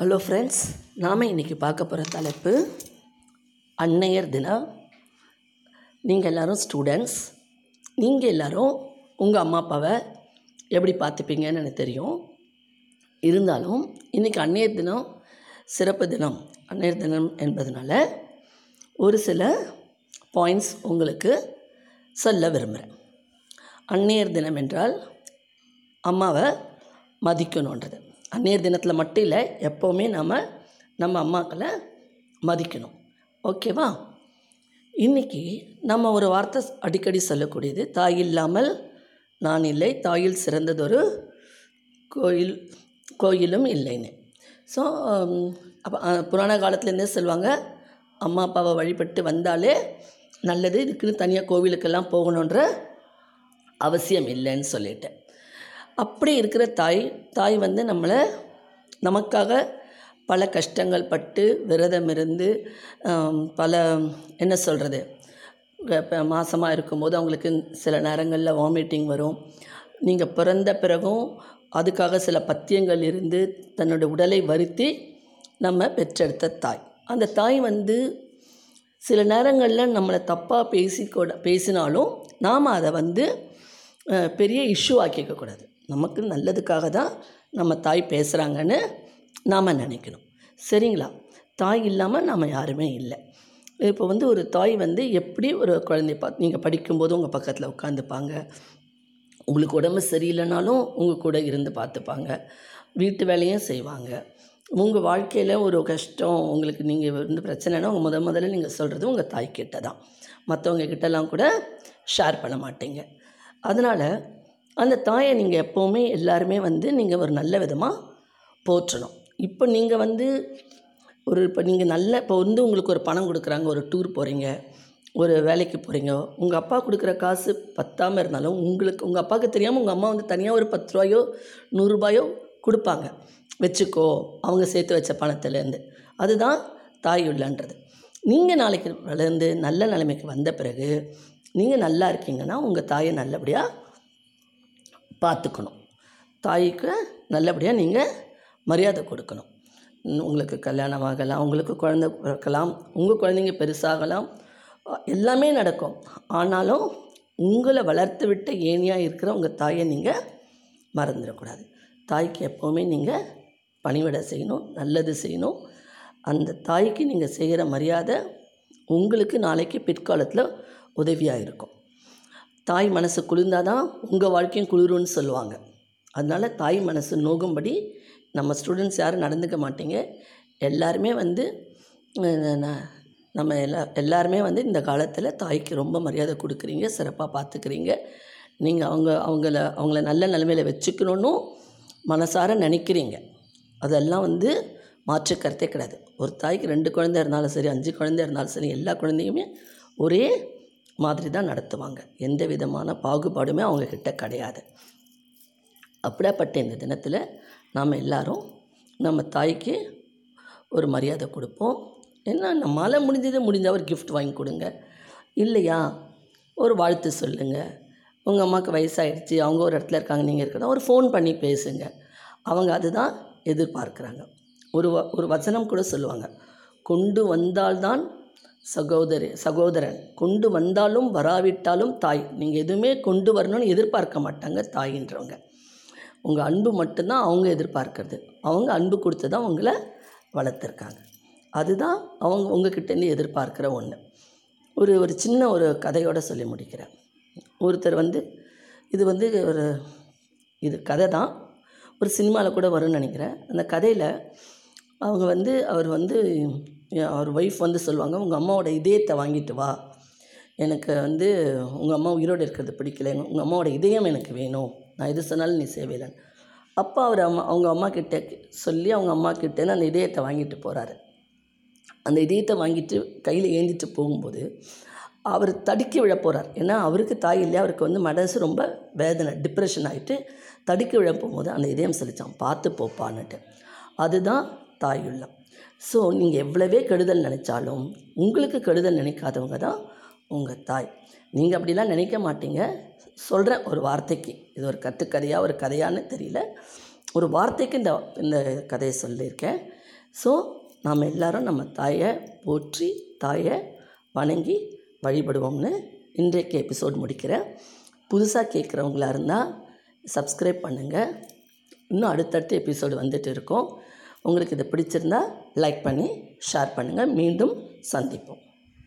Hello friends நாம் இன்றைக்கி பார்க்க போகிற தலைப்பு அன்னையர் தினம். நீங்கள் எல்லோரும் ஸ்டூடெண்ட்ஸ் நீங்கள் எல்லோரும் உங்கள் அம்மா அப்பாவை எப்படி பார்த்துப்பீங்கன்னு எனக்கு தெரியும். இருந்தாலும் இன்றைக்கி அன்னையர் தினம் சிறப்பு தினம். அன்னையர் தினம் என்பதனால ஒரு சில பாயிண்ட்ஸ் உங்களுக்கு சொல்ல விரும்புகிறேன் அன்னையர் தினம் என்றால் அம்மாவை மதிக்கணுன்றது அன்னையர் தினத்தில் மட்டும் இல்லை எப்போவுமே நம்ம நம்ம அம்மாக்களை மதிக்கணும். ஓகேவா இன்றைக்கி நம்ம ஒரு வார்த்தை அடிக்கடி சொல்லக்கூடியது தாய் இல்லாமல் நான் இல்லை தாயில் சிறந்ததொரு கோயில் கோயிலும் இல்லைன்னு. ஸோ um, அப்போ புராண காலத்துலேருந்தே சொல்லுவாங்க? அம்மா அப்பாவை வழிபட்டு வந்தாலே நல்லது இதுக்குன்னு தனியாக கோவிலுக்கெல்லாம் போகணுன்ற அவசியம் இல்லைன்னு சொல்லிட்டேன் அப்படி இருக்கிற தாய் தாய் வந்து நம்மளை நமக்காக பல கஷ்டங்கள் பட்டு விரதம் இருந்து பல என்ன சொல்கிறது இப்போ மாதமாக இருக்கும்போது அவங்களுக்கு சில நேரங்களில் வாமிட்டிங் வரும். நீங்கள் பிறந்த பிறகும் அதுக்காக சில பத்தியங்கள் இருந்து தன்னோட உடலை வருத்தி நம்ம பெற்றெடுத்த தாய். அந்த தாய் வந்து சில நேரங்களில் நம்மளை தப்பாக பேசி பேசினாலும் நாம் அதை வந்து பெரிய இஷ்யூ ஆக்கிக்கக்கூடாது நமக்கு நல்லதுக்காக தான் நம்ம தாய் பேசுகிறாங்கன்னு நாம் நினைக்கணும். சரிங்களா? தாய் இல்லாமல் நாம் யாருமே இல்லை. இப்போ வந்து ஒரு தாய் வந்து எப்படி ஒரு குழந்தைய பா நீங்கள் படிக்கும்போது உங்கள் பக்கத்தில் உட்காந்துப்பாங்க. உங்களுக்கு உடம்பு சரியில்லைனாலும் உங்கள் கூட இருந்து பார்த்துப்பாங்க வீட்டு வேலையும் செய்வாங்க. உங்கள் வாழ்க்கையில் ஒரு கஷ்டம் உங்களுக்கு நீங்கள் வந்து பிரச்சனைனா உங்கள் முத முதல்ல நீங்கள் சொல்கிறது உங்கள் தாய்க்கிட்ட தான். மற்றவங்க கிட்டலாம் கூட ஷேர் பண்ண மாட்டீங்க. அதனால் அந்த தாயை நீங்கள் எப்போவுமே எல்லாருமே வந்து நீங்கள் ஒரு நல்ல விதமாக போற்றணும். இப்போ நீங்கள் வந்து ஒரு இப்போ நீங்கள் நல்ல இப்போ வந்து உங்களுக்கு ஒரு பணம் கொடுக்குறாங்க ஒரு டூர் போகிறீங்க ஒரு வேலைக்கு போகிறீங்க உங்கள் அப்பா கொடுக்குற காசு பத்தாமல் இருந்தாலும் உங்களுக்கு உங்கள் அப்பாவுக்கு தெரியாமல் உங்கள் அம்மா வந்து தனியாக ஒரு பத்து ரூபாயோ நூறுரூபாயோ கொடுப்பாங்க. வச்சுக்கோ அவங்க சேர்த்து வச்ச பணத்துலேருந்து. அதுதான் தாய் உள்ளன்றது. நீங்கள் நாளைக்கு வளர்ந்து நல்ல நிலைமைக்கு வந்த பிறகு நீங்கள் நல்லா இருக்கீங்கன்னா உங்கள் தாயை நல்லபடியாக பார்த்துக்கணும். தாய்க்கு நல்லபடியாக நீங்கள் மரியாதை கொடுக்கணும். உங்களுக்கு கல்யாணம் ஆகலாம் உங்களுக்கு குழந்த பிறக்கலாம் உங்கள் குழந்தைங்க பெருசாகலாம் எல்லாமே நடக்கும். ஆனாலும் உங்களை வளர்த்து விட்டு ஏனியாக இருக்கிற உங்கள் தாயை நீங்கள் மறந்துடக்கூடாது. தாய்க்கு எப்போவுமே நீங்கள் பணிவிட செய்யணும் நல்லது செய்யணும். அந்த தாய்க்கு நீங்கள் செய்கிற மரியாதை உங்களுக்கு நாளைக்கு பிற்காலத்தில் உதவியாக இருக்கும். தாய் மனசு குளிர்ந்தால் தான் உங்கள் வாழ்க்கையும் குளிரும்னு சொல்லுவாங்க. அதனால் தாய் மனசு நோகும்படி நம்ம ஸ்டூடெண்ட்ஸ் யாரும் நடந்துக்க மாட்டீங்க. எல்லாருமே வந்து நம்ம எல்லா எல்லாருமே வந்து இந்த காலத்தில் தாய்க்கு ரொம்ப மரியாதை கொடுக்குறீங்க சிறப்பாக பார்த்துக்கிறீங்க நீங்கள் அவங்க அவங்கள அவங்கள நல்ல நிலைமையில் வச்சுக்கணும்னு மனசார நினைக்கிறீங்க. அதெல்லாம் வந்து மாற்று கருத்தே கிடையாது. ஒரு தாய்க்கு ரெண்டு குழந்தை இருந்தாலும் சரி அஞ்சு குழந்தை இருந்தாலும் சரி எல்லா குழந்தையுமே ஒரே மாதிரி தான் நடத்துவாங்க. எந்த விதமான பாகுபாடுமே அவங்கக்கிட்ட கிடையாது. அப்படியாப்பட்ட இந்த தினத்தில் நாம் எல்லோரும் நம்ம தாய்க்கு ஒரு மரியாதை கொடுப்போம். ஏன்னா நம்மளால் முடிஞ்சதை முடிஞ்சால் ஒரு கிஃப்ட் வாங்கி கொடுங்க. இல்லையா? ஒரு வாழ்த்து சொல்லுங்கள் உங்கள் அம்மாவுக்கு வயசாகிடுச்சு அவங்க ஒரு இடத்துல இருக்காங்க நீங்கள் இருக்கிறதா ஒரு ஃபோன் பண்ணி பேசுங்க. அவங்க அதுதான் எதிர்பார்க்குறாங்க. ஒரு வ ஒரு வசனம் கூட சொல்லுவாங்க. கொண்டு வந்தால்தான் சகோதரி சகோதரன் கொண்டு வந்தாலும் வராவிட்டாலும் தாய். நீங்கள் எதுவுமே கொண்டு வரணும்னு எதிர்பார்க்க மாட்டாங்க தாயின்றவங்க. உங்கள் அன்பு மட்டும்தான் அவங்க எதிர்பார்க்கறது. அவங்க அன்பு கொடுத்து தான் உங்களை வளர்த்துருக்காங்க. அதுதான் அவங்க உங்ககிட்டேருந்து எதிர்பார்க்குற ஒன்று ஒரு ஒரு சின்ன ஒரு கதையோடு சொல்லி முடிக்கிறேன். ஒருத்தர் வந்து இது வந்து ஒரு இது கதை தான். ஒரு சினிமாவில் கூட வரும்னு நினைக்கிறேன். அந்த கதையில் அவங்க வந்து அவர் வந்து அவர் ஒய்ஃப் வந்து சொல்லுவாங்க உங்கள் அம்மாவோட இதயத்தை வாங்கிட்டு வா. எனக்கு வந்து உங்கள் அம்மா உயிரோடு இருக்கிறது பிடிக்கல. உங்கள் அம்மாவோட இதயம் எனக்கு வேணும். நான் எது சொன்னாலும் நீ செய்வேலன் அப்போ அவர் அம்மா அவங்க அம்மா கிட்ட சொல்லி அவங்க அம்மா கிட்டேருந்து அந்த இதயத்தை வாங்கிட்டு போகிறாரு அந்த இதயத்தை வாங்கிட்டு கையில் ஏந்திட்டு போகும்போது அவர் தடுக்கி விழ போகிறார் ஏன்னா அவருக்கு தாய் இல்லையா? அவருக்கு வந்து மனசு ரொம்ப வேதனை டிப்ரெஷன் ஆகிட்டு தடுக்கி விழ போகும்போது அந்த இதயம் செலுத்தான் பார்த்து போப்பான்னுட்டு. அதுதான் தாயுள்ளம். ஸோ நீங்கள் எவ்வளவே கெடுதல் நினச்சாலும் உங்களுக்கு கெடுதல் நினைக்காதவங்க தான் உங்கள் தாய். நீங்கள் அப்படிலாம் நினைக்க மாட்டீங்க. சொல்கிறேன் ஒரு வார்த்தைக்கு இது ஒரு கட்டுக்கதையாக ஒரு கதையான்னு தெரியல. ஒரு வார்த்தைக்கு இந்த இந்த கதையை சொல்லியிருக்கேன். ஸோ நாம் எல்லாரும் நம்ம தாயை போற்றி தாயை வணங்கி வழிபடுவோம்னு இன்றைக்கு எபிசோட் முடிக்கிறேன். புதுசாக கேட்குறவங்களா இருந்தால் சப்ஸ்கிரைப் பண்ணுங்கள் இன்னும் அடுத்தடுத்த எபிசோடு வந்துட்டு இருக்கோம். உங்களுக்கு இது பிடிச்சிருந்தா லைக் பண்ணி ஷேர் பண்ணுங்கள் மீண்டும் சந்திப்போம்.